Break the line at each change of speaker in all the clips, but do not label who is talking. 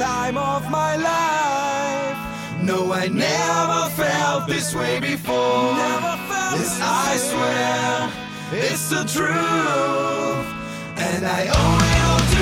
time of my life. No, I never felt this way before. This I swear, it's the truth. And I owe it all to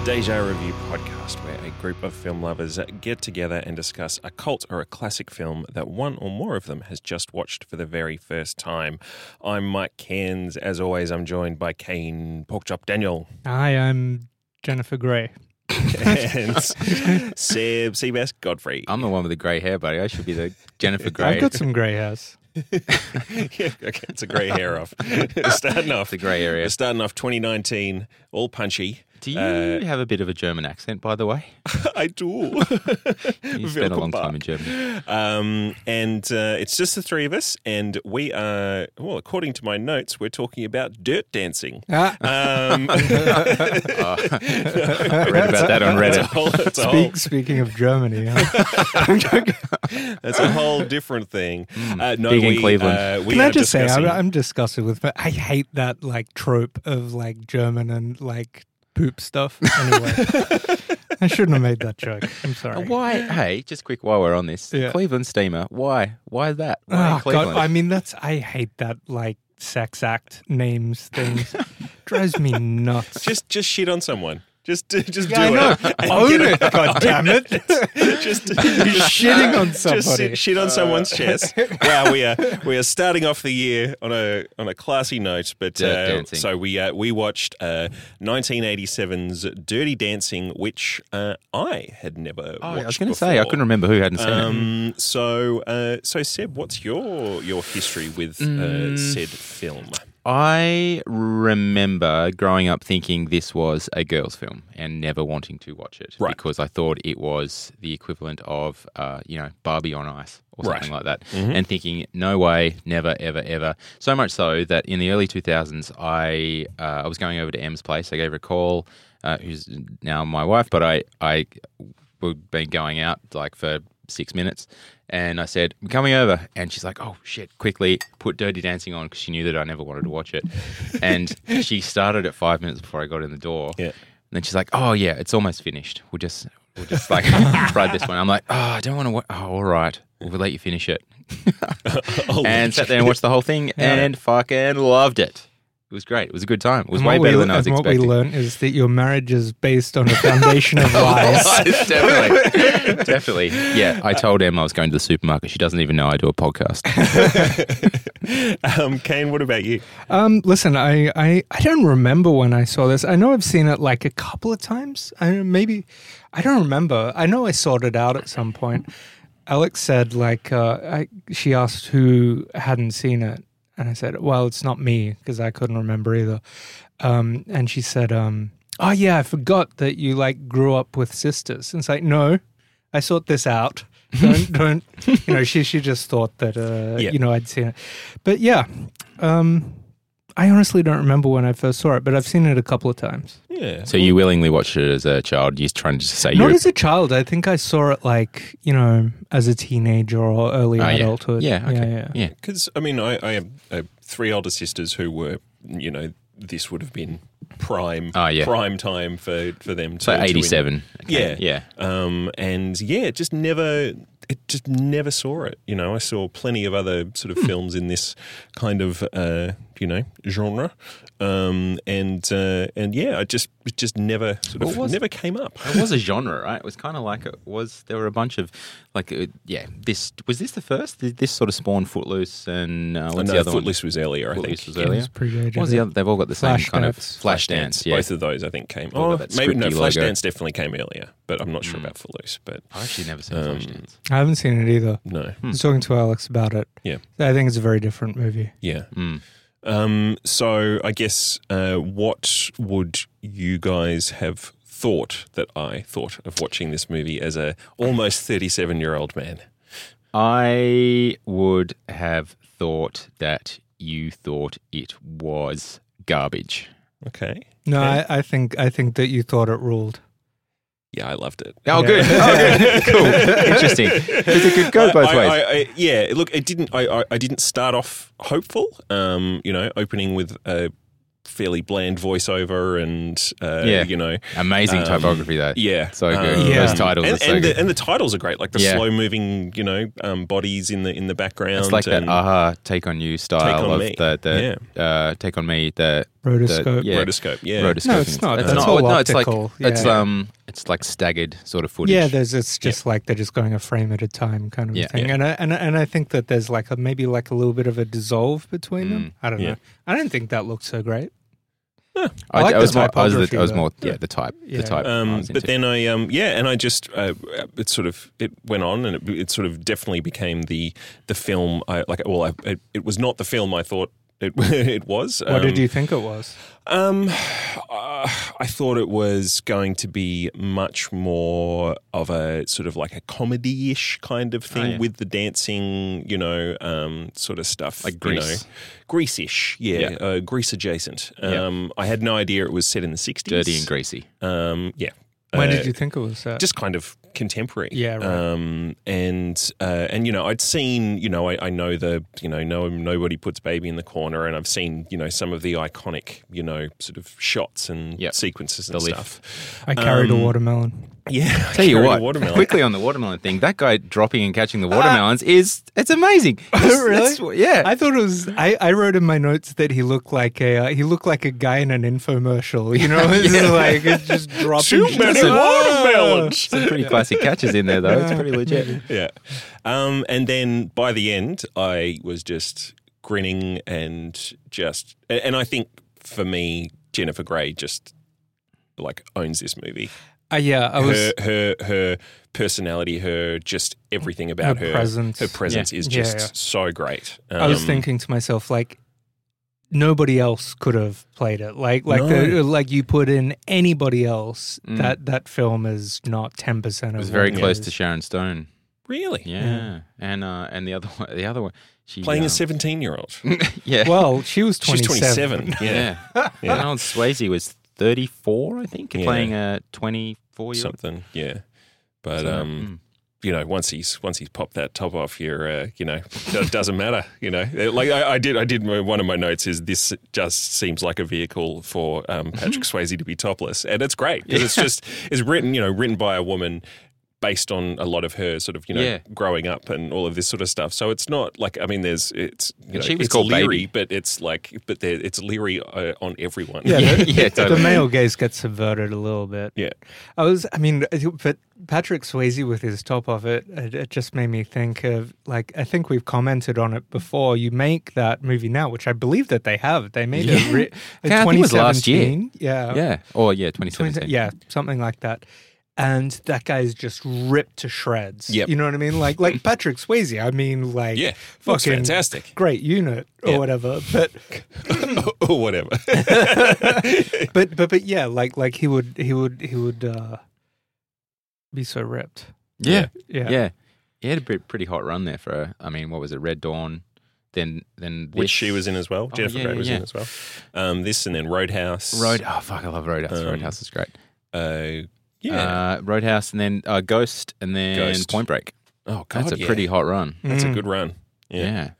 the
Deja Review podcast, where a group of film lovers get together and discuss a cult or a classic film that one or more of them has just watched for the very first time. I'm Mike Cairns. As always, I'm joined by Kane Porkchop Daniel
Hi, I'm Jennifer Grey.
and Seb Seabass Godfrey.
I'm the one with the grey hair, buddy. I should be the Jennifer Grey.
I've got some grey hairs.
yeah, okay, it's a grey hair off. starting off
the grey area.
Starting off 2019, all punchy.
Do you
Uh,
have a bit of a German accent, by the way?
I do.
You spent a long time in Germany.
Um, and uh, it's just the three of us, and we are, well, according to my notes, we're talking about dirt dancing.
Ah,
Um,
Oh, I read about that on
That's a
Reddit.
whole, that's a whole,
speak, speaking of Germany, huh?
That's a whole different thing. Uh, no,
Big in Cleveland.
Uh, we
Can I
are
just say, I'm, I'm disgusted with, but I hate that like trope of like German and like poop stuff. Anyway, I shouldn't have made that joke. I'm
Uh,
sorry.
Why? Hey, just quick while we're on this.
Yeah.
Cleveland steamer. Why? Why that? Why
Oh,
Cleveland?
God, I mean, that's I hate that like sex act names things. Drives me nuts.
just just shit on someone. Just just
Yeah, I
do
know.
it. and
Own it, God damn it.
just
You're shitting on
Just sit- shit on someone's chest. Wow, we are we are starting off the year on a on a classy note. But
Dirt
uh, so we uh, we watched uh, 1987's Dirty Dancing, which uh, I had never.
Oh,
watched
I was going to say I couldn't remember who hadn't seen it.
Um, so uh, so Seb, what's your your history with uh,
Mm.
said film?
I remember growing up thinking this was a girls' film and never wanting to watch it
Right.
because I thought it was the equivalent of, uh, you know, Barbie on ice or something
Right.
like that, and thinking, no way, never, ever, ever. So much so that in the early 2000s, I uh, I was going over to Em's place. I gave her a call, uh, who's now my wife, but I I we'd been going out like for six minutes. And I said, I'm coming over. And she's like, oh, shit, quickly put Dirty Dancing on because she knew that I never wanted to watch it. and she started at five minutes before I got in the door.
Yeah.
And then she's like, oh, yeah, it's almost finished. We'll just, we'll just like ride this one. I'm like, oh, I don't want to watch. Oh, all right. We'll let you finish it. And sat there and watched the whole thing and fucking loved it. It was great. It was a good time. It was
And
way
what we-
better than I was
and what we learned is that your marriage is based on a foundation of lies.
definitely, definitely. Yeah, I told Em I was going to the supermarket. She doesn't even know I do a podcast.
um, Kane, what about you?
Um, listen, I, I, I don't remember when I saw this. I know I've seen it like a couple of times. I maybe I don't remember. I know I sorted it out at some point. Alex said like uh, I, she asked who hadn't seen it, and I said, "Well, it's not me because I couldn't remember either." Um, and she said, um, "Oh yeah, I forgot that you like grew up with sisters." And it's like, no, I sort this out. Don't, don't you know? She she just thought that uh, you know I'd seen it, but yeah. Um, I honestly don't remember when I first saw it, but I've seen it a couple of times.
Yeah.
So you willingly watched it as a child? You're trying to say
Not
you're
as a child. I think I saw it like you know as a teenager or early
Oh, yeah.
adulthood.
Yeah, okay.
yeah, yeah.
yeah.
Because I mean, I, I have uh, three older sisters who were, you know, this would have been prime,
Oh, yeah.
prime time for for them. To,
So
to
eighty seven.
Yeah.
yeah.
Um, and yeah, it just never, it just never saw it. You know, I saw plenty of other sort of
Hmm.
films in this kind of, uh, you know, genre. Um, and uh, and yeah, I just it just never sort
What
of
was-
never came up.
It was a genre, right? It was kind of like it was. There were a bunch of, like, uh, yeah. This was this the first. Did This sort of spawned Footloose and uh, what's
no,
the other
Footloose was earlier. I
one?
think.
Footloose was earlier.
It's predated
What was the
it.
other? They've all got the same kind of
Flashdance.
Flashdance. Yeah,
Both of those, I think, came.
All
Oh,
of that
maybe no.
scripty logo.
Flashdance definitely came earlier, but I'm not sure
Mm.
about Footloose. But
I've actually never seen
Um,
Flashdance.
I haven't seen it either.
no,
I was talking to Alex about it.
Yeah.
I think it's a very different movie.
yeah.
Mm.
Um, so I guess uh, what would you guys have thought that I thought of watching this movie as a almost 37 year old man?
I would have thought that you thought it was garbage.
Okay.
No,
Okay.
I, I think I think that you thought it ruled.
Yeah, I loved it.
Oh,
Yeah.
good. Oh, good. cool. Interesting. Because it could go both
I,
ways.
I, I, yeah, look, it didn't. I, I, I didn't start off hopeful. Um, you know, opening with a fairly bland voiceover and uh,
Yeah.
you know,
Amazing
um,
typography, though.
yeah,
So good.
Um,
Yeah.
Those titles
and,
are so
and,
good.
the, and the titles are great, like the
Yeah.
slow moving, you know, um, bodies in the in the background.
it's like that
and
aha take on you style
on
of
me.
the, the uh, take on me the
Rotoscope.
The- yeah.
rotoscope. Yeah,
rotoscoping.
No, it's not.
It's
That's
not.
all
no, it's like
optical.
it's um it's like staggered sort of footage.
Yeah, there's it's just like they're just going a frame at a time kind of
Yeah.
thing,
Yeah.
and I, and and I think that there's like a maybe like a little bit of a dissolve between
Mm.
them. I don't
Yeah.
know. I don't think that looks so great.
I,
I like
I
the
was more, I was, the, I was more yeah the type
Yeah.
the type.
Um, but then I, um, yeah, and I just, uh, it sort of, it went on, and it, it sort of definitely became the the film. I like, well, I, it, it was not the film I thought it it was.
What did
Um,
you think it was?
Um, uh, I thought it was going to be much more of a sort of like a comedy-ish kind of thing
Oh, yeah.
with the dancing, you know, um, sort of stuff,
Like
you know.
Grease.
Grease-ish, yeah,
Yeah.
Uh, Grease adjacent.
Yeah.
Um, I had no idea it was set in the sixties.
dirty and greasy.
Um, yeah.
When
Uh,
did you think it was set?
just kind of contemporary.
Yeah, right.
Um, and uh, and you know, I'd seen, you know, I, I know the, you know, no nobody puts baby in the corner, and I've seen, you know, some of the iconic, you know, sort of shots and
Yep.
sequences and
The lift.
stuff.
I carried
um,
a watermelon.
Yeah, I
Tell you what,
watermelon.
quickly on the watermelon thing, that guy dropping and catching the watermelons is it's amazing. That's-
really?
that's yeah.
I thought it was. I, I wrote in my notes that he looked like a uh, he looked like a guy in an infomercial. You know, it's
Yeah.
like it's just dropping.
Too many watermelons.
Some pretty classic catches in there though. It's pretty legit.
yeah. Um, and then by the end, I was just grinning and just, and I think for me, Jennifer Grey just like owns this movie.
Uh, yeah, I was.
her, her her personality, her just everything about
Her
her,
presence.
her presence is just
yeah.
so great.
I was
Um,
thinking to myself, like nobody else could have played it. Like, like the like you put in anybody else,
Mm.
that that film is not ten percent
It was very close
is.
to Sharon Stone.
really
Yeah. And uh and the other one the other one she
playing
um,
a seventeen-year-old.
yeah.
Well, she was
She's
twenty-seven.
twenty-seven. Yeah,
yeah.
Yeah.
Arnold Swayze was 34, I think,
Yeah.
playing a 24 year
something. Yeah, but um, you know, once he's once he's popped that top off, you're uh, you know, it doesn't matter. You know, like I, I did, I did. One of my notes is this just seems like a vehicle for um, Patrick Swayze to be topless, and it's great 'cause it's just it's written, you know, written by a woman. Based on a lot of her sort of you know
Yeah.
growing up and all of this sort of stuff, so it's not like I mean, there's it's you know
she was
it's
called
leery,
Baby.
but it's like but there, it's leery uh, on everyone.
Yeah,
Yeah,
the,
yeah,
the male gaze gets subverted a little bit.
Yeah.
I was, I mean, but Patrick Swayze with his top off it, it, it just made me think of like I think we've commented on it before. You make that movie now, which I believe that they have. They made it.
Yeah.
Re-
Yeah, I think it was last year.
Yeah,
Yeah. Oh, yeah,
20,
2017.
yeah, something like that. And that guy's just ripped to shreds.
Yep.
You know what I mean? Like like Patrick Swayze. I mean, like
yeah, looks
fucking
fantastic
great unit or
Yeah.
whatever. But
or whatever.
but but but yeah, like like he would he would he would uh be so ripped.
Yeah.
Yeah.
Yeah. He had a pretty, pretty hot run there for, a, I mean, what was it, Red Dawn? Then, then
which
this-
she was in as well.
Oh,
Jennifer
yeah,
Grey
yeah,
was
yeah.
in as well. Um, this and then Roadhouse.
Road. Oh, fuck, I love Roadhouse.
Um,
Roadhouse is great.
Uh, yeah.
Uh, Roadhouse and then uh, Ghost and then
Ghost.
Point Break.
oh God,
That's a
yeah.
pretty hot run.
That's a
Mm.
good run. Yeah.
Yeah.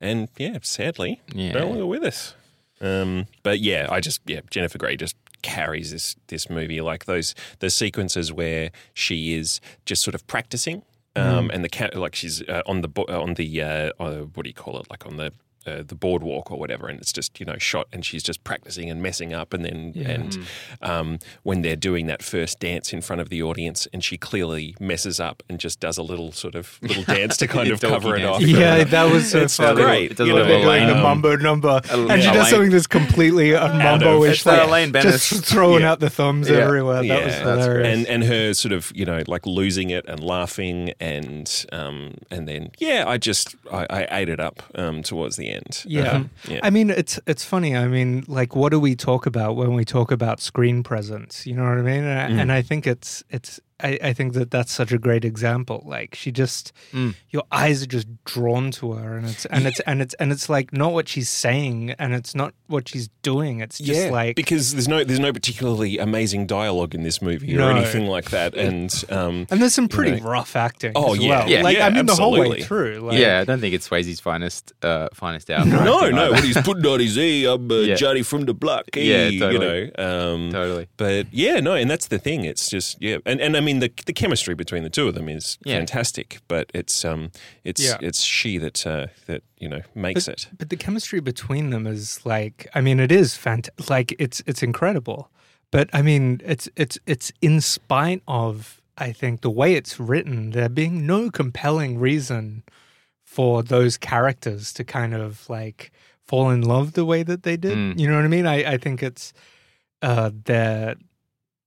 And yeah, sadly,
Yeah.
no longer with us. Um, but yeah, I just yeah, Jennifer Grey just carries this this movie like those the sequences where she is just sort of practicing. Um, and the cat, like she's uh, on the bo- on the uh, uh, what do you call it? Like on the uh, the boardwalk or whatever, and it's just you know shot, and she's just practicing and messing up, and then
Yeah.
and um, when they're doing that first dance in front of the audience, and she clearly messes up and just does a little sort of little dance to kind of cover it off.
Yeah, that was so
It's
funny.
great.
It does
you
a
know,
They're doing the
um,
mambo number,
a-
and she
yeah,
does
Elaine-
something that's completely unmambo-ish,
It's that
like
Elaine
just throwing
Yeah.
out the thumbs
Yeah.
everywhere. That was
Yeah,
that's
hilarious.
and and her sort of you know like losing it and laughing and um and then yeah I just I, I ate it up um towards the end.
Yeah.
Um, yeah.
I mean, it's it's funny. I mean, like, what do we talk about when we talk about screen presence? You know what I mean? And I,
Mm.
and I think it's it's. I, I think that that's such a great example. Like, she just,
Mm.
your eyes are just drawn to her, and it's and it's and it's and it's like not what she's saying, and it's not what she's doing. It's just
yeah,
like
because there's no there's no particularly amazing dialogue in this movie
No.
or anything like that, and um,
And there's some pretty
know.
rough acting.
Oh,
as
yeah.
well.
Yeah.
like
Yeah,
I mean the whole way through. Like,
yeah, I don't think it's Swayze's finest uh, finest hour.
no, no,
acting either.
when he's putting on his E, I'm uh,
Yeah.
Johnny from the block. eh,
Yeah,
you
totally.
know. Um,
Totally.
But yeah, no, and that's the thing. It's just yeah, and, and I mean the the chemistry between the two of them is
Yeah.
fantastic. But it's um it's
Yeah.
it's she that uh, that you know makes it.
But the chemistry between them is like I mean it is fantastic like it's it's incredible. But I mean it's it's it's in spite of I think the way it's written there being no compelling reason for those characters to kind of like fall in love the way that they did.
Mm.
You know what I mean? I I think it's uh their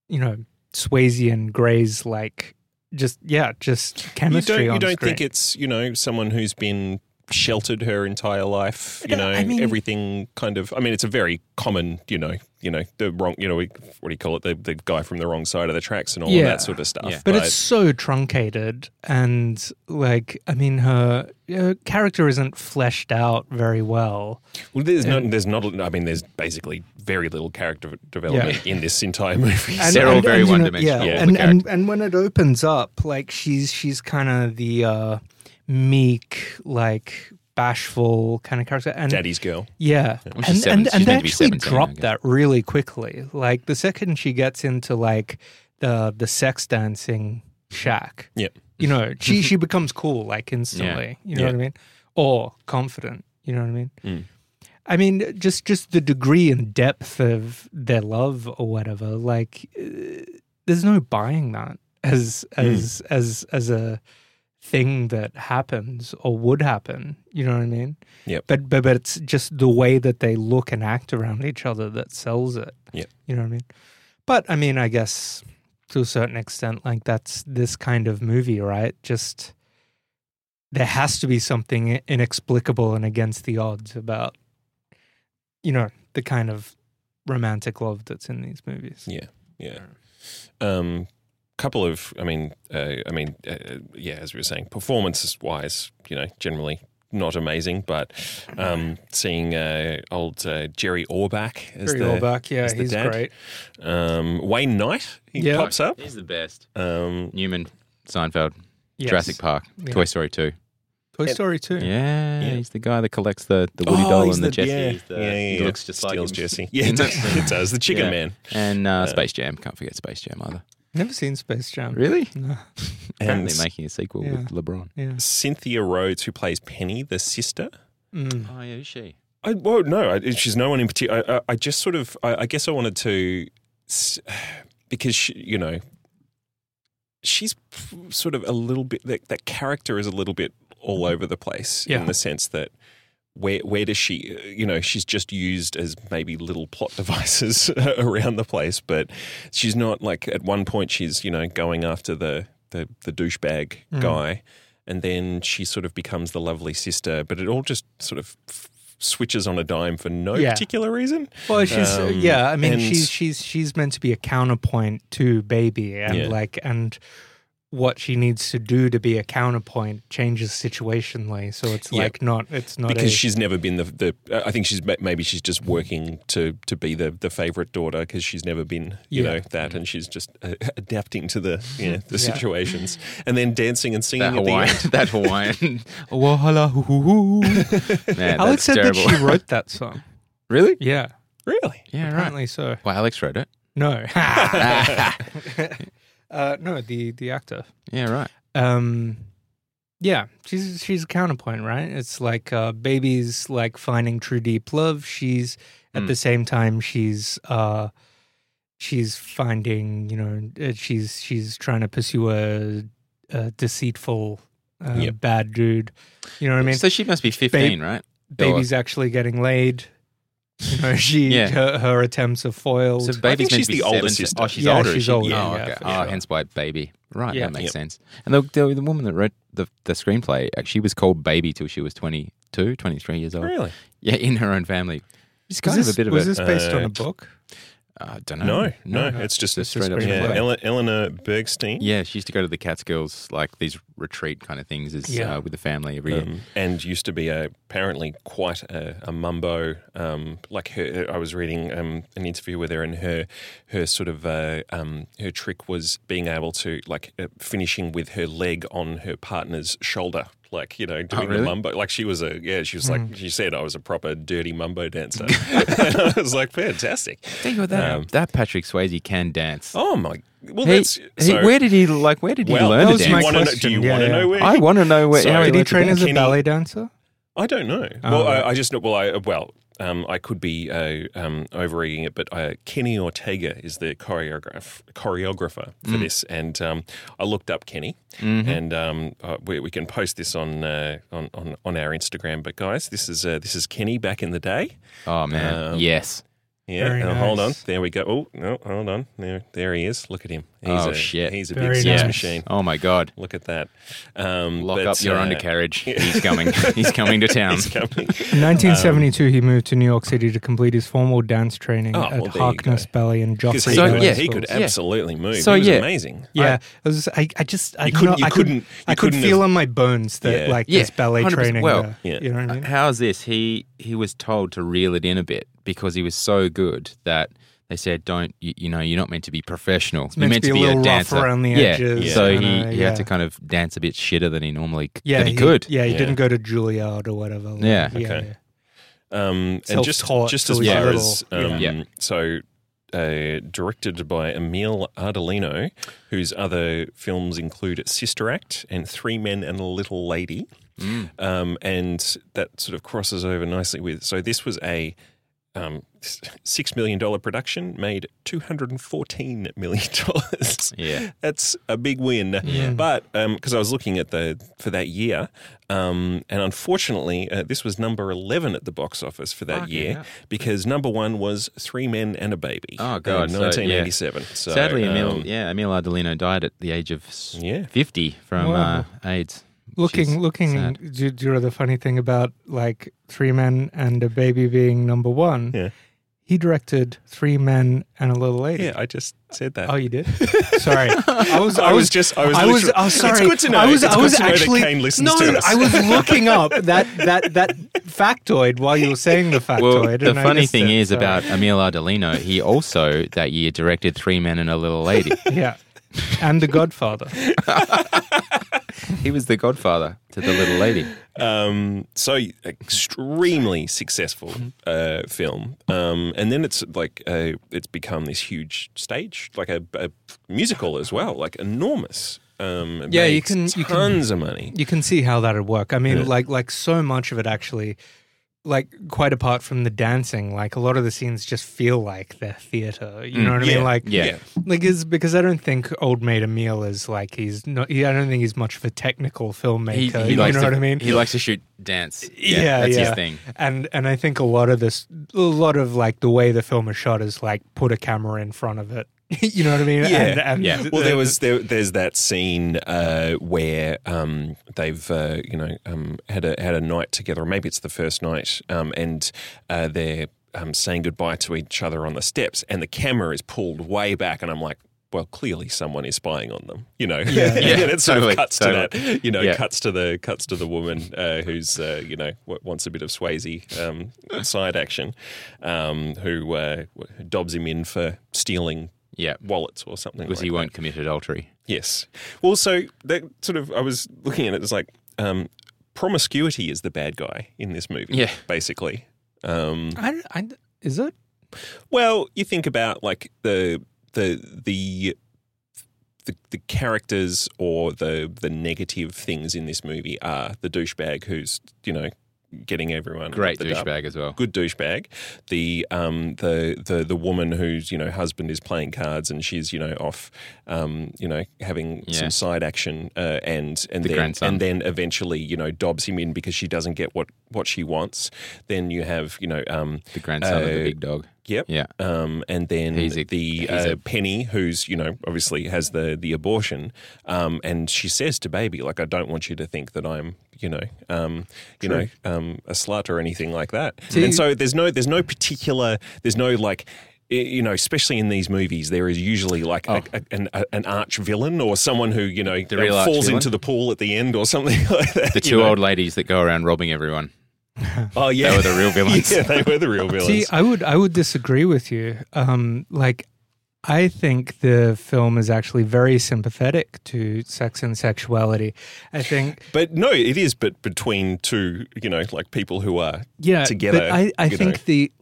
you know Swayze and Grey's like just yeah, just
You
chemistry
don't you
on
don't think it's you know someone who's been sheltered her entire life. You
No,
know
I mean-
everything kind of. I mean it's a very common you know you know the wrong you know what do you call it the the guy from the wrong side of the tracks and all
Yeah.
of that sort of stuff.
Yeah.
But, it's so truncated, and like, I mean, her, her character isn't fleshed out very well.
Well, there's
And-
there's not. I mean, there's basically very little character development in this entire movie.
And-
They're all
and-
very
and, you know,
one-dimensional,
Yeah, and, and and when it opens up, like she's she's kind of the uh, meek, like bashful kind of character, and
Daddy's girl.
Yeah,
Well,
and and, and they
meant to be
actually
17, I
dropped that really quickly. Like the second she gets into like the the sex dancing shack,
Yep.
you know, she she becomes cool like instantly. You know
Yeah.
what I mean? Or confident. You know what I mean?
Mm.
I mean, just just the degree and depth of their love or whatever. Like, uh, there's no buying that as as as as a thing that happens or would happen. You know what I mean?
Yeah.
But but but it's just the way that they look and act around each other that sells it.
Yeah.
You know what I mean? But I mean, I guess to a certain extent, like that's this kind of movie, right? Just there has to be something inexplicable and against the odds about, you know, the kind of romantic love that's in these movies.
Yeah. Yeah. Um, couple of, I mean, uh, I mean, uh, yeah, as we were saying, performances wise, you know, generally not amazing, but um, seeing uh, old uh, Jerry Orbach as
Jerry
the
Orbach, yeah,
as the
he's
dad.
great.
Um, Wayne Knight, he
Yeah.
pops up.
He's the best.
Um,
Newman, Seinfeld,
Yes.
Jurassic Park,
Yeah.
Toy Story 2.
Toy Story Two.
Yeah,
Yeah.
he's the guy that collects the, the Woody
oh,
doll and the,
the-
Jesse.
Yeah,
He's the-
yeah, yeah,
he
yeah.
looks just like
Steals
him.
Jesse. Yeah, it does. it does. The Chicken
Yeah.
Man.
And uh, Space Jam. Can't forget Space Jam either.
Never seen Space Jam.
Really?
No.
Apparently
And
making a sequel
Yeah.
with LeBron.
Yeah.
Cynthia Rhodes, who plays Penny, the sister.
Mm.
Oh, yeah, who's she?
I well, no, I, she's no one in particular. I, I, I just sort of, I, I guess, I wanted to, s- because she, you know, she's sort of a little bit. That, that character is a little bit all over the place
Yeah.
in the sense that where where does she, you know, she's just used as maybe little plot devices around the place, but she's not like at one point she's you know going after the the, the douchebag
Mm.
guy, and then she sort of becomes the lovely sister, but it all just sort of f- switches on a dime for no
Yeah.
particular reason.
Well, she's uh,
Um,
yeah. I mean, she's she's she's meant to be a counterpoint to baby, and
Yeah.
like and what she needs to do to be a counterpoint changes situationally. So it's
Yeah.
like not it's not
because
a,
she's never been the, the uh, I think she's maybe she's just working to to be the the favorite daughter because she's never been you
Yeah.
know that and she's just uh, adapting to the you know, the
Yeah.
situations and then dancing and singing
That
at the
Hawaiian.
end.
that Hawaiian.
Wahala hoo hoo hoo.
Man,
Alex said
terrible.
that she wrote that song.
really?
Yeah,
really
Yeah, right.
apparently so.
Well, Alex wrote it.
No, uh, no, the the actor.
Yeah, right.
Um, yeah, she's she's a counterpoint, right? It's like uh, baby's like finding true deep love. She's at
Mm.
the same time she's uh, she's finding you know uh, she's she's trying to pursue a, a deceitful uh,
Yep.
bad dude. You know what I mean?
so she must be 15, right?
Baby's actually getting laid. You know, she
Yeah.
her, her attempts are foiled.
So baby's
think
meant
she's
to be
the older
seven.
sister.
Oh, she's
Yeah,
older.
she's
she?
older,
Oh,
yeah,
okay.
for
Oh,
sure.
hence why baby. Right,
Yeah.
that makes
Yep.
sense. And the, the the woman that wrote the the screenplay, uh, she was called baby till she was 22, 23 years old.
Really?
Yeah, in her own family. It's
was
kind
this,
of a bit of
was
a.
this based on
uh,
a book?
I don't know.
No, no, it's just
Just
straight up
yeah,
screenplay.
Ele- Eleanor Bergstein.
Yeah, she used to go to the Catskills, like these retreat kind of things, as,
Yeah.
uh, with the family every year.
Um, and used to be a, apparently quite a, a mambo. Um, like her, I was reading um, an interview with her, and her her sort of uh, um, her trick was being able to like uh, finishing with her leg on her partner's shoulder. Like you know, doing
really?
the mambo. Like she was a yeah. She was like she said I was a proper dirty mambo dancer. and I was like fantastic.
Think of that.
Um,
that Patrick Swayze can dance.
Oh my! Well,
He-
that's
he- where did he like? Where did he
well,
learn
that
to
was
do you
my
dance?
want to know? Do you
Yeah,
want to
yeah.
know where?
I want to know where.
Sorry.
how he
Did he train as a ballet dancer?
I don't know.
Oh,
well,
right.
I, I just know. Well, I well, um, I could be uh, um, overeating it, but uh, Kenny Ortega is the choreograph choreographer for
Mm.
this, and um, I looked up Kenny,
Mm-hmm.
and um, uh, we, we can post this on, uh, on on on our Instagram. But guys, this is uh, this is Kenny back in the day.
Oh man,
Um,
yes.
Yeah,
Very
now, hold on. There we go. Oh no, hold on. There, there he is. Look at him. He's
Oh,
a,
shit.
He's a
Very
big sex
nice.
machine.
Oh my god.
Look at that. Um,
Lock
but,
up your
uh,
undercarriage. He's coming. He's coming to town.
He's coming.
In 1972, he moved to New York City to complete his formal dance training
Oh,
at
well, there
Harkness
go.
Ballet and
Because
Joffrey
So,
could-
Ballet
yeah, he
Schools.
could
Yeah.
absolutely move.
So,
he was
yeah.
amazing.
Yeah, I, was, I, I just, I
You couldn't-
know,
you
I could,
couldn't-
I
you
could
couldn't
feel
have-
in my bones that like
Yeah,
this ballet training.
Well.
Yeah.
you know what I mean?
How's this? He he was told to reel it in a bit because he was so good that they said, "Don't you, you know? You're not meant to be professional.
It's
you're
meant to be a little rough
dancer."
around the
yeah.
edges,
So
and,
he,
uh,
he
yeah.
had to kind of dance a bit shitter than he normally c-
Yeah,
than he, could.
Yeah, he
Yeah.
didn't go to Juilliard or whatever. like,
Yeah.
Okay. Um, and just just as
he's
far
little.
as um,
Yeah.
so uh, directed by Emil Ardolino, whose other films include Sister Act and Three Men and a Little Lady,
Mm.
um, and that sort of crosses over nicely with. So this was a um, six million dollar production, made two hundred and fourteen million dollars.
Yeah.
That's a big win.
Yeah.
But um, because I was looking at the for that year, um, and unfortunately, uh, this was number eleven at the box office for that
Fucking
year
hell.
because number one was Three Men and a Baby.
Oh, God,
in
so, yeah.
1987. So,
Sadly, Emil,
um,
yeah, Emil Ardolino died at the age of
Yeah.
50 from
Wow.
uh, AIDS.
Looking,
She's
looking.
sad.
Do, do you know the funny thing about like Three Men and a Baby being number one?
Yeah.
He directed Three Men and a Little Lady.
Yeah, I just said that.
Oh, you did? Sorry, I was.
I was just- I was
I was. Oh, sorry.
It's good to know.
I was.
It's
I was
to know that
actually.
Kane
no,
to
no, no,
us.
I was looking up that that that factoid while you were saying the factoid.
Well, the
I
funny thing
it,
is
so-
about Emil Ardolino, he also that year directed Three Men and a Little Lady.
yeah, and The Godfather.
he was the godfather to the little lady.
Um, so extremely successful uh, film, um, and then it's like uh, it's become this huge stage, like a, a musical as well, like enormous. Um,
Yeah, you can- you can-
tons of money.
You can see how that would work. I mean,
Yeah.
like like so much of it actually, like quite apart from the dancing, like a lot of the scenes just feel like they're theater. You know what I
Mm,
mean? Like
Yeah.
like is because I don't think Old Maid Emil is like he's not. He, I don't think he's much of a technical filmmaker.
He, he
you know
to,
what I mean?
He likes to shoot dance. Yeah,
Yeah,
that's
yeah.
his thing.
and and I think a lot of this, a lot of like the way the film is shot is like put a camera in front of it. you know what I mean?
Yeah,
and, and
yeah.
Well, there was there, there's that scene uh, where um, they've uh, you know um, had a had a night together, or maybe it's the first night, um, and uh, they're um, saying goodbye to each other on the steps, and the camera is pulled way back, and I'm like. Well, clearly someone is spying on them, you know.
Yeah.
Yeah,
then it sort
totally,
of cuts
totally.
to that, you know,
Yeah.
cuts to the cuts to the woman uh, who's, uh, you know, w- wants a bit of Swayze um, side action, um, who uh, dobs him in for stealing
Yeah.
wallets or something.
Because
like
he
that.
won't commit adultery.
Yes. Well, so that sort of, I was looking at it, it's like promiscuity is the bad guy in this movie.
Yeah.
Basically. Um,
I, I, is it?
well, you think about like the the the the, the characters or the the negative things in this movie are the douchebag who's you know getting everyone
Great douchebag as well.
Good douchebag. The um the the the woman whose you know husband is playing cards and she's you know off um you know having
Yeah.
some side action uh, and and
The
then
grandson.
and then eventually you know dobs him in because she doesn't get what what she wants. Then you have you know um
The grandson of the
Uh,
big dog.
Yep.
Yeah.
Um, and then
He's a-
the uh,
a-
Penny, who's you know obviously has the the abortion, um, and she says to baby, like, I don't want you to think that I'm you know um, you know um, a slut or anything like that. And so there's no there's no particular there's no like. You know, especially in these movies, there is usually like a, a, an, a, an arch villain or someone who you know
Oh. The real arch
falls into the pool at the end or something like that.
The
you
two
know.
old ladies that go around robbing everyone.
oh yeah,
They were the real villains.
yeah, they were the real villains.
See, I would I would disagree with you. Um, like, I think the film is actually very sympathetic to sex and sexuality. I think,
But no, it is. But between two, you know, like people who are
yeah,
together.
But I, I think
know.
the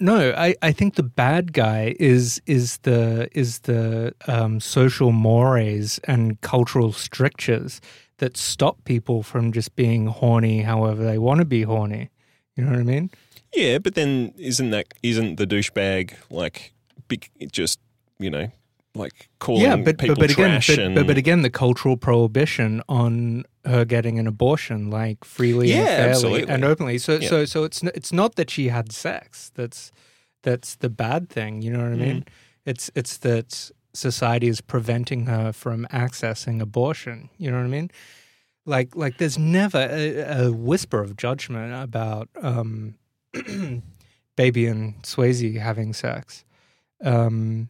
no, I, I think the bad guy is is the is the um, social mores and cultural strictures that stop people from just being horny however they want to be horny. You know what I mean?
yeah. But then isn't that isn't the douchebag like big, just you know like calling
yeah, but
people
but, but again,
trash
but,
and
but, but again, the cultural prohibition on her getting an abortion, like freely and
Yeah,
fairly
absolutely.
and openly. So
Yeah.
so so it's it's not that she had sex. That's that's the bad thing. You know what I mean?
Mm-hmm.
It's it's that society is preventing her from accessing abortion. You know what I mean? Like like there's never a, a whisper of judgment about um, Baby and Swayze having sex. Um,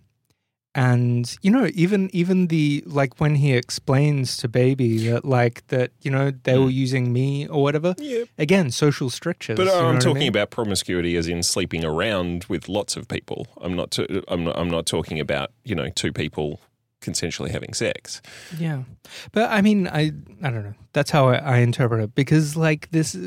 and you know even even the like when he explains to baby that like that you know they were using me or whatever
yeah.
again social strictures
But
you know
I'm
what I
talking
mean?
about promiscuity as in sleeping around with lots of people. I'm not. To, I'm not. I'm not talking about you know two people consensually having sex.
yeah but i mean i i don't know that's how i, I interpret it because like this uh,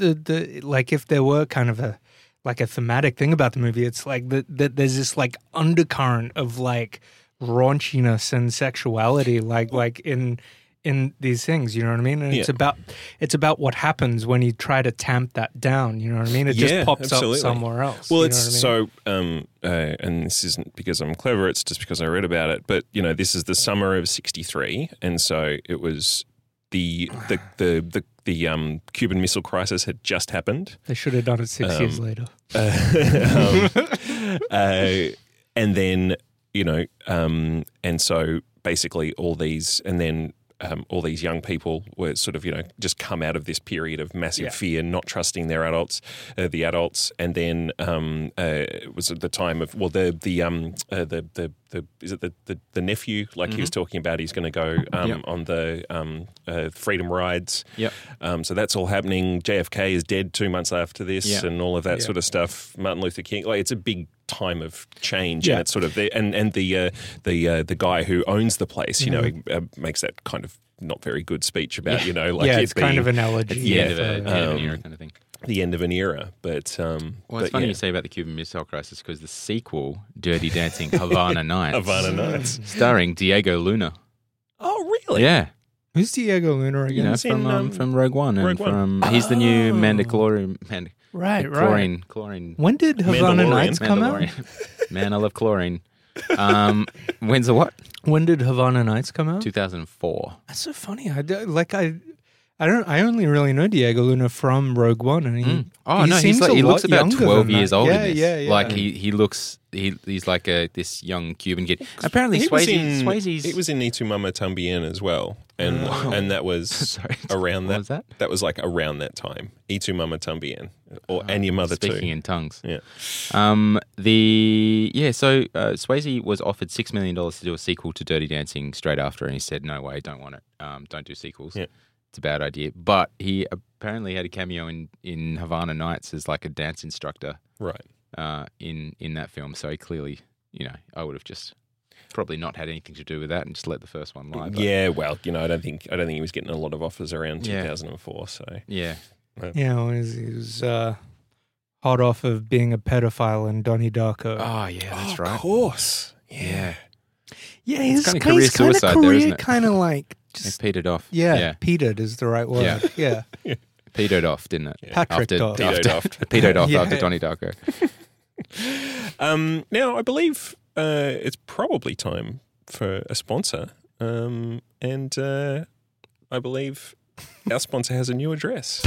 the the like if there were kind of a like a thematic thing about the movie it's like that that there's this like undercurrent of like raunchiness and sexuality like like in in these things you know what i mean and it's about it's about what happens when you try to tamp that down you know what i mean it
Yeah,
just pops
absolutely.
up somewhere else
Well,
you
it's
know what
so, um, uh, and this isn't because I'm clever. It's just because I read about it. But you know, this is the summer of '63, and so it was the the the the, the um, Cuban Missile Crisis had just happened.
they should have done it six
Um,
years later
um, uh, and then you know, um, and so basically all these, and then um, all these young people were sort of you know just come out of this period of massive
Yeah.
fear, not trusting their adults, uh, the adults, and then um, uh, it was at the time of well the the um uh, the the the is it the the, the nephew like he was talking about he's going to go um,
Yep.
on the um, uh, freedom rides
Yeah.
um, so that's all happening. JFK is dead two months after this,
Yeah.
and all of that
Yeah.
sort of stuff. Martin Luther King, like it's a big time of change,
Yeah.
and it's sort of the and and the uh, the uh, the guy who owns the place, you know, he, uh, makes that kind of not very good speech about you know like
yeah
it
it's kind
being
of an elegy
It's the
Yeah,
end of, a,
for-
end an
um,
era kind of thing.
the end of an era. But um,
Well, it's
but
funny
yeah.
you say about the Cuban Missile Crisis because the sequel, Dirty Dancing Havana Nights,
Havana Nights.
starring Diego Luna.
Oh, really?
Yeah,
who's diego luna again
you know from
in,
um,
um,
from Rogue One and
Rogue One.
from he's the new
Oh.
Mandalorian. Mand-
right right
chlorine, chlorine.
when did havana nights come out
Man, I love chlorine. Um, when's the what?
when did havana nights come out
2004.
That's so funny. I like I, I don't. I only really know Diego Luna from Rogue One, and he.
Mm. Oh
he
no,
seems
like, he looks about twelve years
that.
old
Yeah,
in this.
yeah, yeah.
Like he he looks he he's like a this young Cuban kid. Apparently,
He was
Swayze
in
Swayze's
it was in Y Tu Mamá También as well, and and that was
Sorry,
around
what
that,
was that?
That was like around that time. Y Tu Mamá También, or and your mother
speaking
too.
in tongues.
Yeah.
Um, the yeah, so uh, Swayze was offered six million dollars to do a sequel to Dirty Dancing straight after, and he said, "No way, don't want it. Um, don't do sequels.
Yeah.
It's a bad idea." But he apparently had a cameo in in Havana Nights as like a dance instructor
Right.
uh, in in that film. So he clearly, you know, I would have just probably not had anything to do with that and just let the first one lie. But
Yeah, well, you know, I don't think I don't think he was getting a lot of offers around
Yeah.
2004. So
yeah,
Yeah, when he was, he was uh, hot off of being a pedophile in Donnie Darko.
oh yeah, that's
of
right.
Of course,
Yeah,
yeah, his
kinda
his
career
kind
suicide
of
there,
career
isn't
kind of like
it
just
petered off.
yeah,
yeah.
petered is the right word. Yeah,
pedoed off, didn't it?
Patrick
after,
Doff.
Pedoed
after,
off.
pedoed off
Yeah.
after Donnie Darko.
Um, now, I believe uh, it's probably time for a sponsor. Um, and uh, I believe our sponsor has a new address.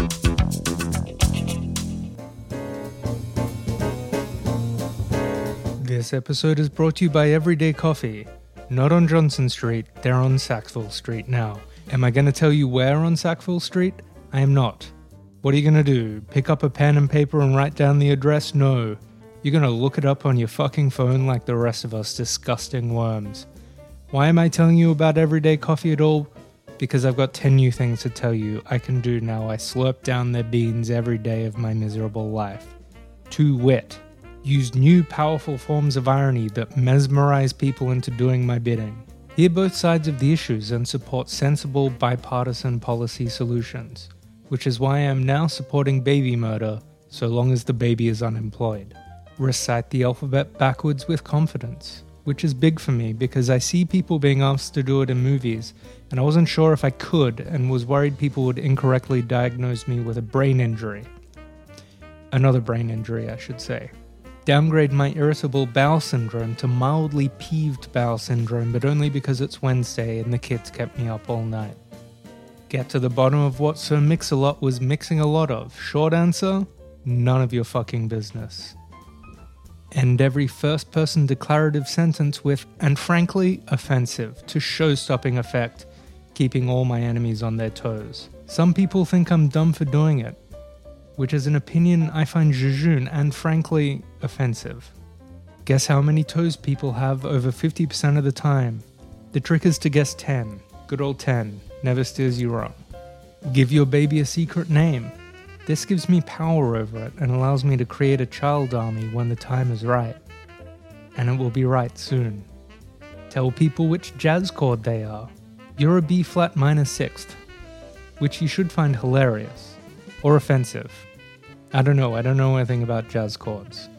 This episode is brought to you by Everyday Coffee. Not on Johnson Street, they're on Sackville Street now. Am I going to tell you where on Sackville Street? I am not. What are you going to do? Pick up a pen and paper and write down the address? No. You're going to look it up on your fucking phone like the rest of us disgusting worms. Why am I telling you about Everyday Coffee at all? Because I've got 10 new things to tell you I can do now. I slurp down their beans every day of my miserable life. To wit, use new powerful forms of irony that mesmerize people into doing my bidding. Hear both sides of the issues and support sensible bipartisan policy solutions, which is why I am now supporting baby murder so long as the baby is unemployed. Recite the alphabet backwards with confidence, which is big for me because I see people being asked to do it in movies, and I wasn't sure if I could and was worried people would incorrectly diagnose me with a brain injury. Another brain injury, I should say downgrade my irritable bowel syndrome to mildly peeved bowel syndrome, but only because it's Wednesday and the kids kept me up all night. Get to the bottom of what Sir Mix-a-Lot was mixing a lot of. Short answer, none of your fucking business. End every first person declarative sentence with, and frankly, offensive, to show stopping effect, keeping all my enemies on their toes. Some people think I'm dumb for doing it, which is an opinion I find jejune and frankly offensive. Guess how many toes people have over 50% of the time? The trick is to guess 10. Good old 10. Never steers you wrong. Give your baby a secret name. This gives me power over it and allows me to create a child army when the time is right. And it will be right soon. Tell people which jazz chord they are. You're a B flat minor sixth, which you should find hilarious or offensive. I don't know, I don't know anything about jazz chords.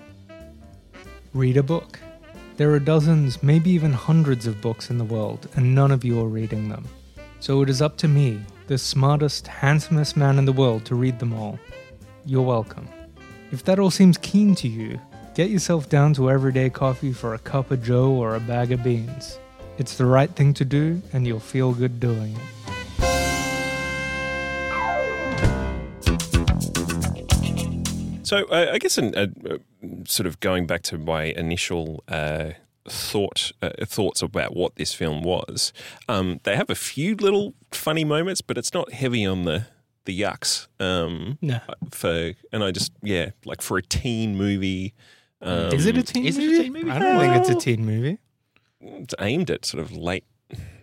Read a book. There are dozens, maybe even hundreds of books in the world, and none of you are reading them. So it is up to me, the smartest, handsomest man in the world, to read them all. You're welcome. If that all seems keen to you, get yourself down to everyday coffee for a cup of joe or a bag of beans. It's the right thing to do, and you'll feel good doing it.
So uh, I guess, in, uh, uh, sort of going back to my initial uh, thought uh, thoughts about what this film was, um, they have a few little funny moments, but it's not heavy on the the yucks. Um,
No.
for and I just yeah, like for a teen movie. Um,
Is it a teen
is it a
movie?
teen movie?
I don't think it's a teen movie.
It's aimed at sort of late.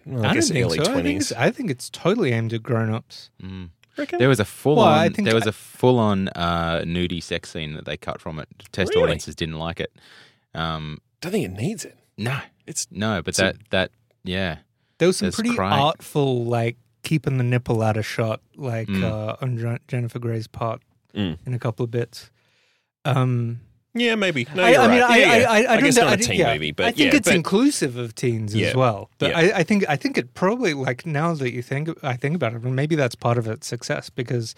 well, I,
I,
guess
don't think
early
so. I
twenties.
I think it's totally aimed at grown-ups.
Mm.
Reckon?
There was a full
Well,
on. There was
I-
a full on uh, nudie sex scene that they cut from it. Test
Really?
audiences didn't like it. Um,
don't think it needs it.
no,
It's
no, but
It's a-
that that yeah,
There was some
There's
pretty
crying.
artful, like keeping the nipple out of shot, like
Mm.
uh, on Jennifer Grey's part
Mm.
in a couple of bits. Um,
yeah, maybe. No,
I, I mean,
right.
I,
Yeah,
I. I, I, don't
guess not
I
a
think-
teen
yeah.
movie, but
I think
yeah,
it's
but-
inclusive of teens
Yeah.
as well. But. I, I think I think it probably like now that you think I think about it, maybe that's part of its success because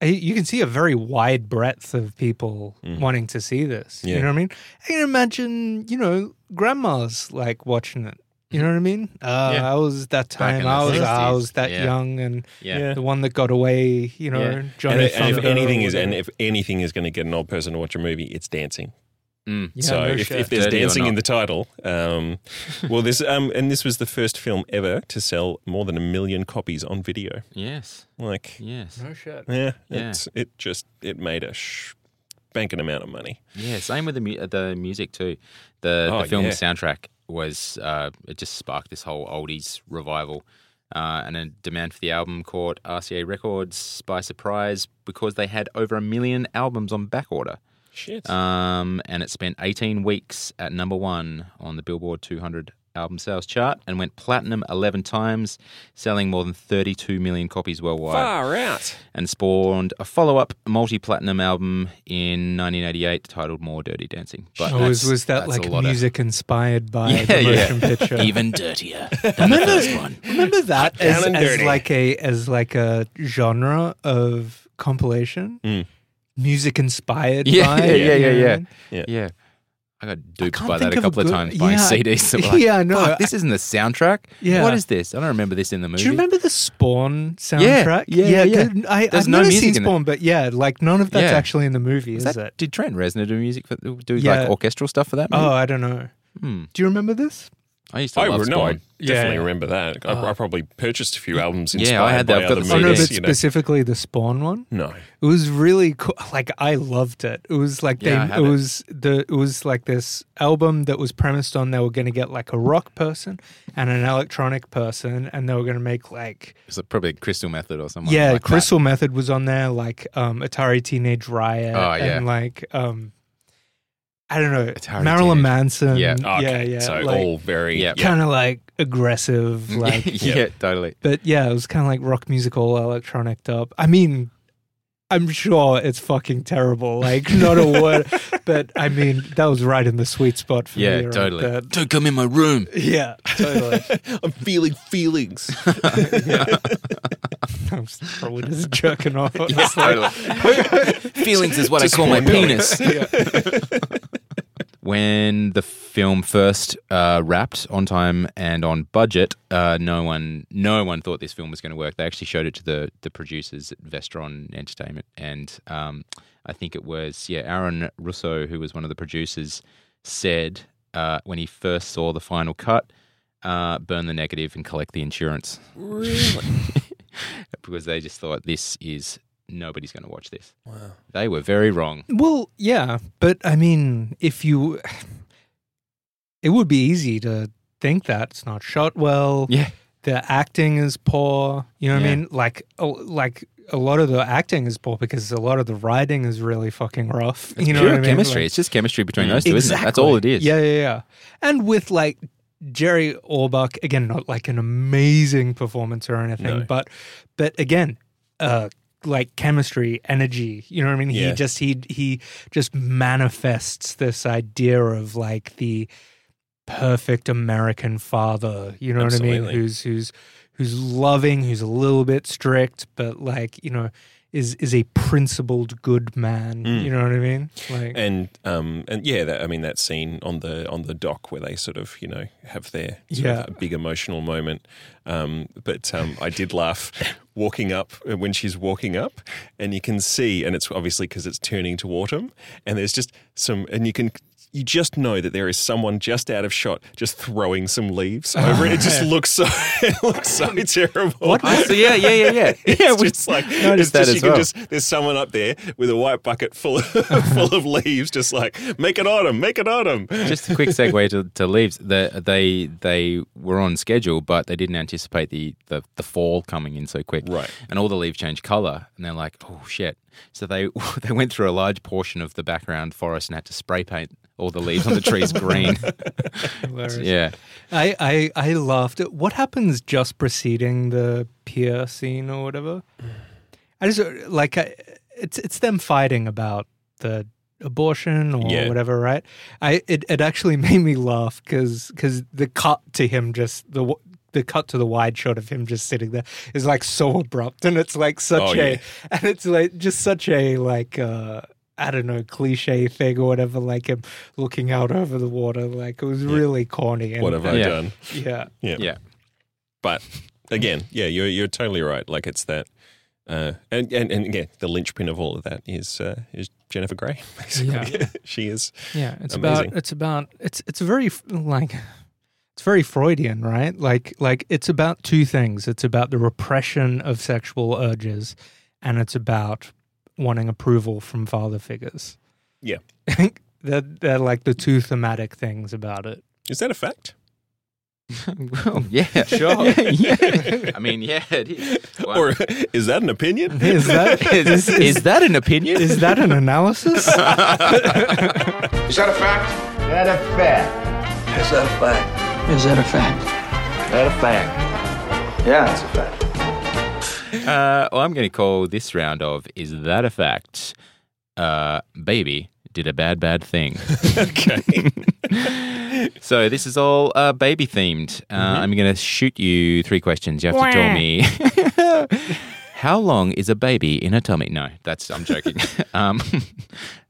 you can see a very wide breadth of people
Mhm.
wanting to see this. You know what I mean? I can imagine, you know, grandmas like watching it. You know what I mean? Uh,
Yeah.
I was that time. I
the
was I was that
Yeah.
young and
yeah.
Yeah.
the one that got away. You know,
Yeah.
Johnny
and, and if anything is, and if anything is going to get an old person to watch a movie, it's dancing.
Mm.
Yeah,
so
no
if, if there's
Dirty
dancing in the title, um, well, this um, and this was the first film ever to sell more than a million copies on video.
Yes,
Like,
yes,
no shit.
yeah,
Yeah.
It's, it just it made a sh- banking amount of money.
yeah. Same with the mu- the music too. The
Oh,
the film
yeah.
soundtrack was uh, it just sparked this whole oldies revival. Uh, and a demand for the album caught RCA Records by surprise because they had over a million albums on back order.
Shit.
Um, and it spent 18 weeks at number one on the Billboard 200 album sales chart and went platinum 11 times, selling more than 32 million copies worldwide.
Far out.
And spawned a follow up multi platinum album in 1988 titled More Dirty Dancing. But
Oh, was, was that like
a lot of-
music inspired by
Yeah,
the
yeah.
motion picture?
even dirtier than the first one?
Remember that as, as like a as like a genre of compilation,
Mm.
music inspired.
Yeah,
by,
yeah,
it,
yeah,
you
yeah, yeah.
Yeah.
Yeah. I got duped
can't
by that a couple of
good-
times buying
yeah.
CDs. that like,
Yeah, I know.
This isn't the soundtrack.
Yeah.
What is this? I don't remember this in the movie.
Do you remember the Spawn soundtrack?
yeah, yeah, yeah.
good. I,
There's
I've
no
never
music
seen. Spawn, but yeah, like none of that's
Yeah.
actually in the movie, is,
Is that,
it?
did Trent Reznor do music for do
Yeah.
like orchestral stuff for that? Movie?
Oh, I don't know.
Hmm.
Do you remember this?
I used to
I
love
would know. I definitely
Yeah.
remember that. I, I probably purchased a few albums
Yeah, I had that.
by
I've got
other
the
Oh no,
movies.
but
you know.
specifically the Spawn one.
No.
It was really cool. Like I loved it. It was like
Yeah, I
they.
have
It
it.
was the. It was like this album that was premised on they were going to get like a rock person and an electronic person, and they were going to make like
It's probably Crystal Method or something.
yeah,
like that.
Crystal Method was on there, like um, Atari Teenage Riot,
Oh, yeah.
and like um, I don't know,
Atari
Marilyn
Teenage-
Manson,
Yeah.
Oh, okay.
yeah, yeah,
So
like,
all very.
Yeah.
kind of like aggressive, like
yeah, totally.
But yeah, it was kind of like rock music, all electronic up. I mean, I'm sure it's fucking terrible. Like, not a word. But I mean, that was right in the sweet spot for
Yeah,
me. Yeah,
totally.
there.
Don't come in my room.
Yeah, totally.
I'm feeling feelings.
I'm probably just jerking off.
Yeah, totally. Feelings is what I call my penis. When the film first uh, wrapped on time and on budget, uh, no one, no one thought this film was going to work. They actually showed it to the the producers at Vestron Entertainment, and um, I think it was yeah, Aaron Russo, who was one of the producers, said uh, when he first saw the final cut, uh, burn the negative and collect the insurance
really?
because they just thought this is nobody's going to watch this.
Wow.
They were very wrong.
Well, yeah, but I mean, if you, it would be easy to think that it's not shot well.
Yeah.
the acting is poor. You know what
Yeah.
I mean? Like, like a lot of the acting is poor because a lot of the writing is really fucking rough.
It's
you know
pure
what I mean?
chemistry.
Like-
it's just chemistry between those two, isn't it? That's all it is.
Yeah, yeah, yeah. And with like Jerry Orbach, again, not like an amazing performance or anything,
No.
but but again, uh like chemistry, energy. You know what I mean?
Yeah.
He just he he just manifests this idea of like the perfect American father. You know what I mean? Who's who's who's loving, who's a little bit strict, but like you know. Is is a principled good man,
Mm.
you know what I mean? Like,
And um and yeah, that, I mean that scene on the on the dock where they sort of you know have their sort
Yeah.
of a big emotional moment. Um, but um, I did laugh walking up uh, when she's walking up, and you can see, and it's obviously because it's turning to autumn, and there's just some, and you can. You just know that there is someone just out of shot, just throwing some leaves over it. It just looks so, it looks so terrible.
What?
So yeah, yeah, yeah, yeah.
It's
yeah, we
just like
noticed that
just,
as well.
just there's someone up there with a white bucket full of, full of leaves, just like make it autumn, make it autumn.
Just a quick segue to, to leaves. The, they they were on schedule, but they didn't anticipate the, the, the fall coming in so quick.
Right.
And all the leaves changed color, and they're like, oh shit. So they they went through a large portion of the background forest and had to spray paint all the leaves on the trees green. Yeah.
I, I I laughed at what happens just preceding the pier scene or whatever. I just like I, it's it's them fighting about the abortion or
Yeah.
whatever, right? I it, it actually made me laugh because because the cut to him just the the cut to the wide shot of him just sitting there is like so abrupt and it's like such
Oh,
a
yeah.
and it's like just such a like uh I don't know cliche thing or whatever like him looking out over the water like it was really corny and,
What have I
Yeah.
done?
yeah
Yeah.
Yeah.
But again, yeah, you're you're totally right. Like it's that, uh, and and and again, the linchpin of all of that is uh, is Jennifer Grey. Basically,
Yeah.
she is.
Yeah, it's
Amazing.
about it's about it's it's very like it's very Freudian, right? Like like it's about two things. It's about the repression of sexual urges, and it's about wanting approval from father figures.
Yeah.
they're, they're like the two thematic things about it.
Is that a fact?
well, yeah.
Sure.
yeah, yeah. I mean, yeah, it is. Wow.
Or is that an opinion?
Is that
is, is that an opinion?
is that an analysis?
Is that a fact?
Is that a fact.
Is that a fact?
Is that a fact?
That a fact?
Yeah, it's a fact.
Uh, well, I'm going to call this round of Is That a Fact? Uh, baby did a bad, bad thing.
okay.
so this is all uh, baby themed. Uh, I'm going to shoot you three questions. You have to tell me How long is a baby in a tummy? No, that's I'm joking. um,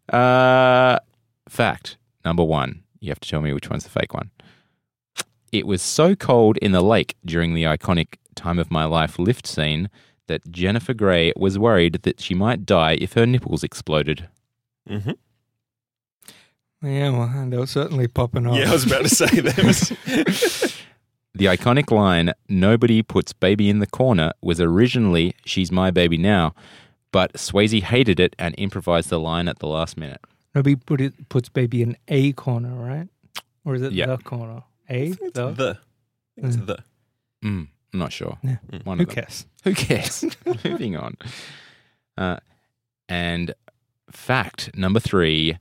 uh, fact number one. You have to tell me which one's the fake one. It was so cold in the lake during the iconic "Time of My Life" lift scene that Jennifer Grey was worried that she might die if her nipples exploded.
hmm
Yeah, well, they were certainly popping off.
Yeah, I was about to say that was.
The iconic line, nobody puts baby in the corner, was originally, she's my baby now, but Swayze hated it and improvised the line at the last minute.
Nobody put it puts baby in a corner, right? Or is it
Yeah.
the corner? A the.
the. I think It's the.
Mm, I'm not sure.
Yeah.
One
Who
of them.
cares?
Who cares? Moving on. Uh, and fact number three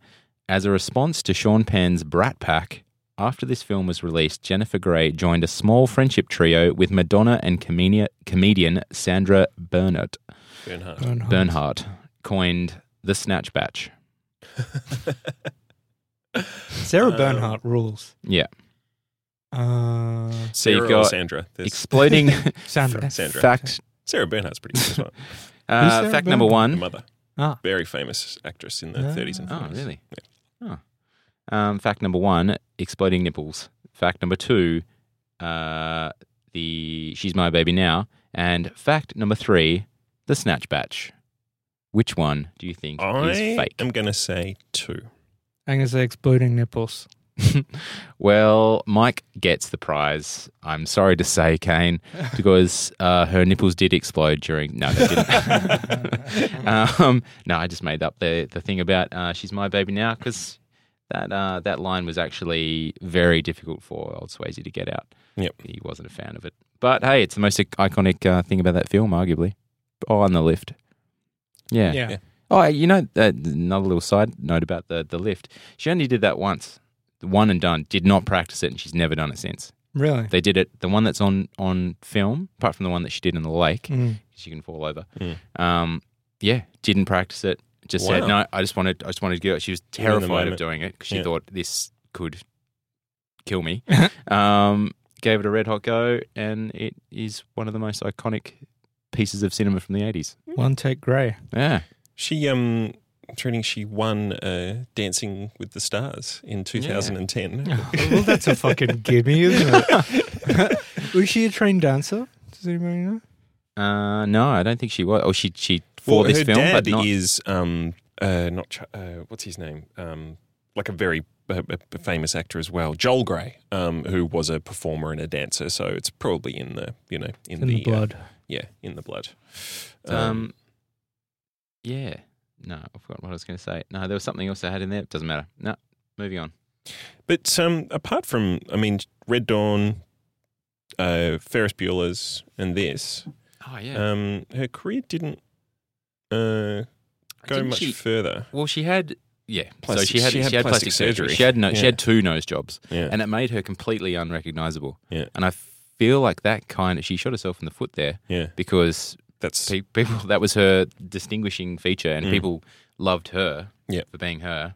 as a response to Sean Penn's Brat Pack, after this film was released, Jennifer Grey joined a small friendship trio with Madonna and comedian, comedian Sandra Bernhard. Bernhardt.
Bernhard.
Bernhardt coined the Snatch Batch.
Sarah Bernhardt rules.
Yeah.
Uh,
So you've
Sarah or
got
Sandra. There's
exploding
Sandra.
Sandra.
fact.
Sarah Bernhardt's pretty good as well.
Uh,
Sarah
fact number
Bernhardt?
The
one.
mother.
Ah.
Very famous actress in the
Ah.
30s and 40s.
Oh, really? Oh. Um, fact number one: exploding nipples. Fact number two: uh, the she's my baby now. And fact number three: the snatch batch. Which one do you think
I
is fake?
I'm going to say two.
I'm gonna say exploding nipples.
well, Mike gets the prize. I'm sorry to say, Kane, because uh, her nipples did explode during. No, they didn't. um, no, I just made up the the thing about uh, she's my baby now because that uh, that line was actually very difficult for old Swayze to get out.
Yep.
he wasn't a fan of it. But hey, it's the most iconic uh, thing about that film, arguably. Oh, on the lift. Yeah.
Yeah.
Yeah.
Oh, you know, uh, another little side note about the the lift. She only did that once, the one and done. Did not practice it, and she's never done it since.
Really?
They did it. The one that's on on film, apart from the one that she did in the lake,
Mm.
she can fall over.
Mm.
Um, yeah, didn't practice it. Just said no. I just wanted. I just wanted to get it. She was terrified of doing it because she
Yeah.
thought this could kill me. um, gave it a red hot go, and it is one of the most iconic pieces of cinema from the eighties.
One take grey.
Yeah.
She, um, I'm she won uh, Dancing with the Stars in 2010.
well, that's a fucking gimme, isn't it? Was she a trained dancer? Does anybody know?
Uh, no, I don't think she was. Oh, she she for
well,
this
her
film,
dad
but not.
is um, uh, not uh, what's his name? Um, like a very uh, a famous actor as well, Joel Grey, um, who was a performer and a dancer. So it's probably in the you know in,
In the
uh,
blood.
yeah, in the blood.
Um, yeah. No, I forgot what I was going to say. No, there was something else I had in there. It Doesn't matter. No, moving on.
But um, apart from, I mean, Red Dawn, uh, Ferris Bueller's, and this,
Oh yeah.
um, her career didn't uh, go
Didn't
much
she-
further.
well, she had yeah. so
Plastic-
she had
she had
plastic,
plastic
surgery.
surgery.
She had no. She had two nose jobs,
Yeah,
and it made her completely unrecognizable.
Yeah.
And I feel like that kind of she shot herself in the foot there
yeah.
because
That's
pe- people that was her distinguishing feature, and
Mm.
people loved her
Yeah.
for being her.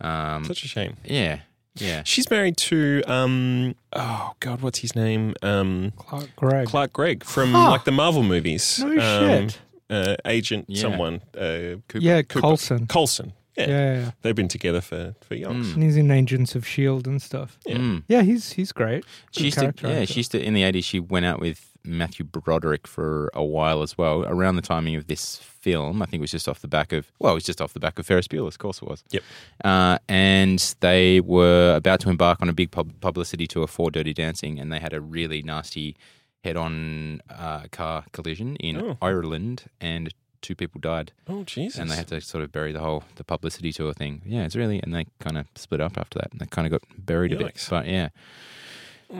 Um,
such a shame.
yeah, yeah.
She's married to um, oh god, what's his name? Um,
Clark Gregg.
Clark Gregg from
Huh.
like the Marvel movies.
no
um,
shit.
Uh, Agent
Yeah.
someone. Uh, Cooper,
Yeah,
Cooper.
Coulson.
Coulson. Yeah.
Yeah, yeah, yeah.
they've been together for for yonks.
Mm.
And he's in Agents of Shield and stuff.
Yeah.
Mm.
Yeah, he's he's great.
She used to,
character
yeah,
actor.
she used to, in the 80s, she went out with Matthew Broderick for a while as well, around the timing of this film. I think it was just off the back of, well, it was just off the back of Ferris Bueller, of course it was.
Yep.
Uh, and they were about to embark on a big pub- publicity tour for Dirty Dancing, and they had a really nasty head on uh, car collision in
Oh.
Ireland, and two people died.
Oh Jesus!
And they had to sort of bury the whole the publicity tour thing. Yeah, it's really, and they kind of split up after that. And they kind of got buried a bit.
Yikes.
But yeah,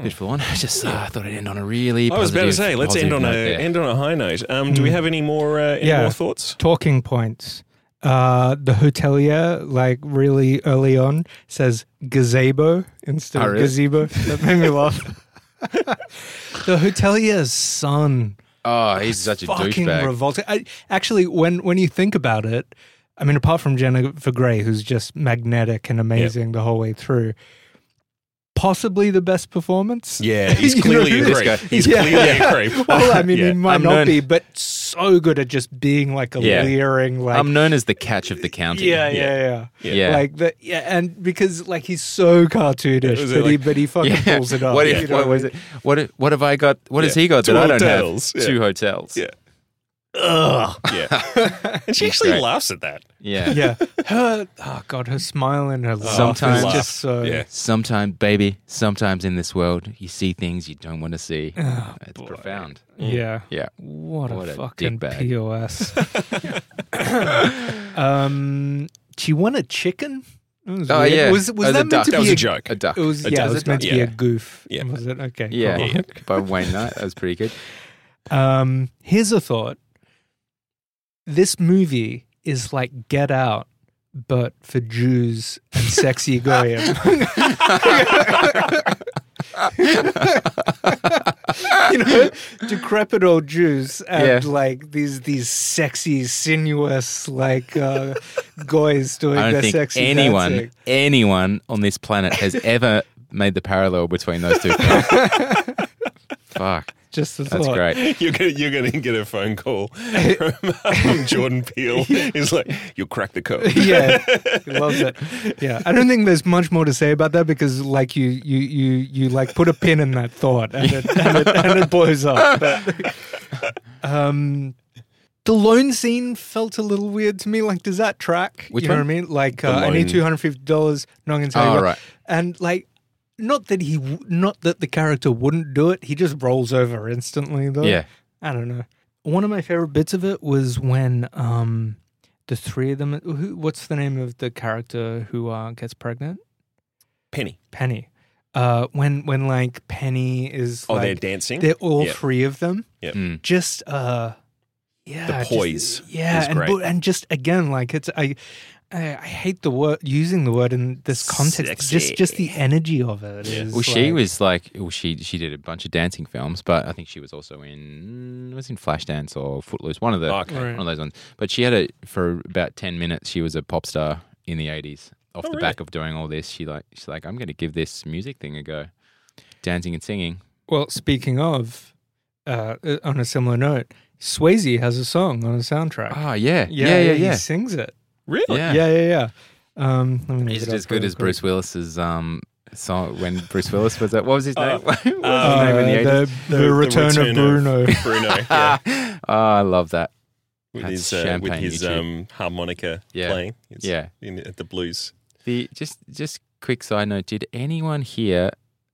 bit full on. I just uh, thought I'd end on a really.
I was about to say, let's end on a
there.
end on a high note. Um, do we
Mm.
have any more uh, any
Yeah.
more thoughts?
Talking points. Uh, the hotelier, like really early on, says gazebo instead
Oh,
of
really?
gazebo. That made me laugh. the hotelier's son
Oh, he's such a
fucking
douchebag.
revolting. I, actually, when when you think about it, I mean, apart from Jennifer Grey, who's just magnetic and amazing the whole way through, possibly the best performance.
Yeah, he's clearly a
what
creep. He's
Yeah.
clearly a creep.
Well, I mean,
Yeah.
he might
I'm
not
known-
be, but so good at just being like a
Yeah.
leering, like
I'm known as the catch of the county.
yeah, yeah, yeah,
Yeah.
Yeah.
Like the yeah, and because like he's so cartoonish,
Was
but
it
he but he fucking
Yeah.
pulls it off.
What,
you know
what
I
was
mean?
it? What what have I got? What has he got
Two
that I don't
hotels.
have?
Yeah.
Two hotels.
Yeah.
Ugh.
Yeah. and she actually
great.
laughs at that.
Yeah.
Yeah, her oh god, her smile and her laugh
Sometimes-
is just so
Yeah.
Sometimes, baby, sometimes in this world, you see things you don't want to see.
Oh,
it's
boy.
profound.
Yeah.
Yeah.
What,
What
a
a
fucking
dickbag.
POS. um, she won a chicken. That was
Oh,
weird.
yeah.
Was was
As a
that meant
duck.
to
That
be
was a joke.
A duck.
It was
A
yeah.
duck.
It was meant to be
Yeah.
a goof.
Yeah.
Was it okay?
Yeah.
cool.
By Wayne Knight. That was pretty good.
Um, here's a thought. This movie is like Get Out, but for Jews and sexy goyim. you know, decrepit old Jews and
Yeah.
like these these sexy, sinuous like uh, goys doing
I don't
their
think
sexy
anyone,
dancing.
anyone on this planet has ever made the parallel between those two. Fuck.
Just a
That's
thought.
great.
You're gonna you're gonna get a phone call from um, Jordan Peele. He's like, "You'll crack the code."
yeah, he loves it. Yeah, I don't think there's much more to say about that because, like, you you you you like put a pin in that thought and it and it, and it blows up. But, um, the loan scene felt a little weird to me. Like, does that track?
Which
you know
one?
what I mean? Like, uh, I need two hundred fifty dollars. Not gonna tell you.
Oh,
what.
right.
And like. Not that he, w- not that the character wouldn't do it. He just rolls over instantly, though.
Yeah.
I don't know. One of my favorite bits of it was when um the three of them. Who, what's the name of the character who uh, gets pregnant?
Penny.
Penny. Uh, when when like Penny is
Oh,
like,
they're dancing.
they're all
Yeah.
three of them.
Mm.
Just uh, yeah,
The
just-
poise
yeah,
is
and
great.
and just again like it's I. I I hate the word using the word in this context. Just just the energy of it
Yeah.
is
Well, she
like-
was like, well, she she did a bunch of dancing films, but I think she was also in was in Flashdance or Footloose, one of the
Okay.
Right.
one of those ones. But she had a for about ten minutes. She was a pop star in the eighties. Off
Oh,
the
really?
back of doing all this, she like she's like, I'm going to give this music thing a go, dancing and singing.
Well, speaking of, uh, uh, on a similar note, Swayze has a song on a soundtrack.
Oh yeah, yeah, yeah, yeah.
He sings it.
Really?
Yeah.
Yeah, yeah, yeah. Um, let me look
Is
it
it
up
as good
real
as
quick.
Bruce Willis's um song when Bruce Willis was that? What was his
Uh,
name? what was his
Uh,
name in the
the,
eighties?
the,
The- the
return,
return
of
of-
Bruno.
Bruno. Yeah.
oh, I love that.
With
That's
his uh, with
champagne
his
YouTube.
um, harmonica
Yeah.
playing. It's
Yeah.
In, at the blues.
The just just quick side note: Did anyone hear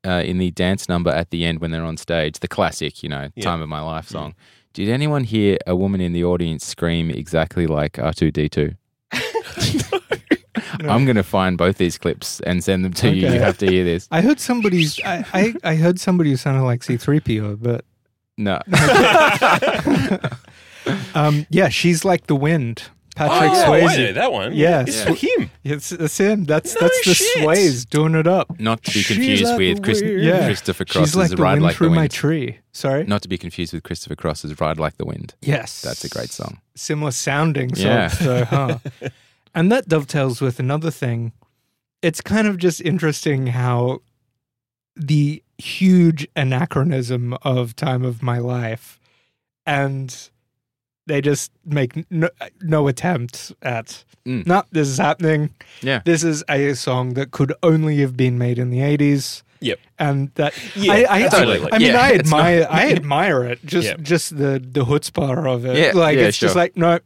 uh, in the dance number at the end when they're on stage, the classic, you know,
Yeah.
"Time of My Life" song? Did anyone hear a woman in the audience scream exactly like R two D two? I'm going to find both these clips and send them to you.
Okay.
You have to hear this.
I heard somebody's. I, I, I heard somebody who sounded like C3PO, but
No.
um, yeah, she's like the wind. Patrick
oh, I know
Swayze.
that one.
Yeah.
It's
Yeah.
him.
It's, it's him. That's
No
that's the
shit.
Swayze doing it up.
Not to be confused
like
with
the
Chris-
Yeah.
Christopher
She's
Cross's
like the
Ride
wind
Like the
through my tree. Sorry.
Not to be confused with Christopher Cross's Ride Like the Wind.
Yes,
That's a great song.
Similar sounding, so,
Yeah.
so huh? and that dovetails with another thing. It's kind of just interesting how the huge anachronism of time of my life, and they just make no, no attempt at.
Mm.
No, this is happening.
Yeah.
This is a song that could only have been made in the eighties.
Yep.
and that
Yeah,
I, I,
absolutely.
I, mean,
Yeah,
I
it's not-
admire, I admire it. Just,
Yeah.
just the the chutzpah of it.
Yeah,
like it's just like no,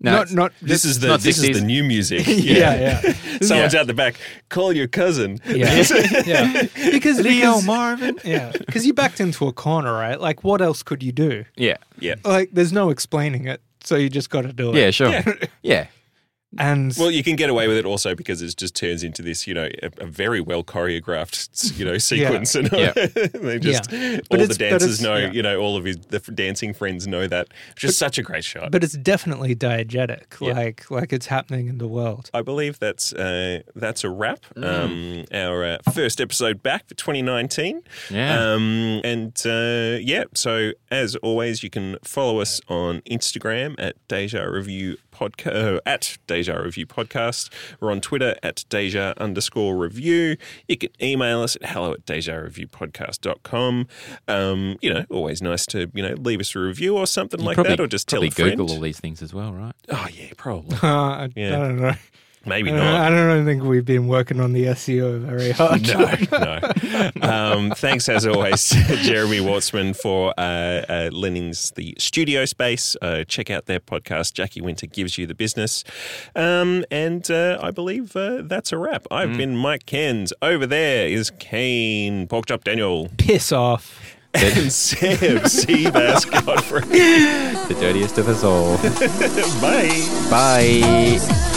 No,
not not.
This is the
not
this is the new music.
yeah, yeah,
Someone's
Yeah.
out the back. Call your cousin.
yeah, yeah. Because
Leo Marvin.
yeah, because you backed into a corner, right? Like, what else could you do?
Yeah.
Yeah.
Like, there's no explaining it, so you just got to do it.
Yeah, sure. Yeah.
And
Well, you can get away with it also because it just turns into this, you know, a, a very well choreographed, you know, sequence, and
Yeah.
they just
Yeah.
all
But
the dancers know,
yeah.
you know, all of his the dancing friends know that. It's just such a great shot.
but it's definitely diegetic.
Yeah.
Like, like it's happening in the world.
I believe that's uh, that's a wrap.
Mm.
Um, our uh, first episode back for 2019.
Yeah.
Um, and uh, yeah, so as always, you can follow us on Instagram at Deja Review Podcast uh, at Deja Deja Review Podcast. We're on Twitter at Deja underscore review. You can email us at hello at dejareviewpodcast.com. Um, you know, always nice to, you know, leave us a review or something
You
like
probably,
that, or just tell
probably
a friend.
Google all these things as well, right?
Oh, yeah, probably.
Uh, I,
Yeah.
I don't know.
Maybe
I
not.
don't, I don't think we've been working on the SEO very hard.
No, no. Um, thanks as always, to Jeremy Wartsman for uh, uh, lending the studio space. Uh, check out their podcast, Jackie Winter Gives You the Business. Um, and uh, I believe uh, that's a wrap. I've been Mike Kens. Over there is Kane Porkchop Daniel
Piss off.
and Seb Seabass Godfrey.
The dirtiest of us all.
Bye.
Bye.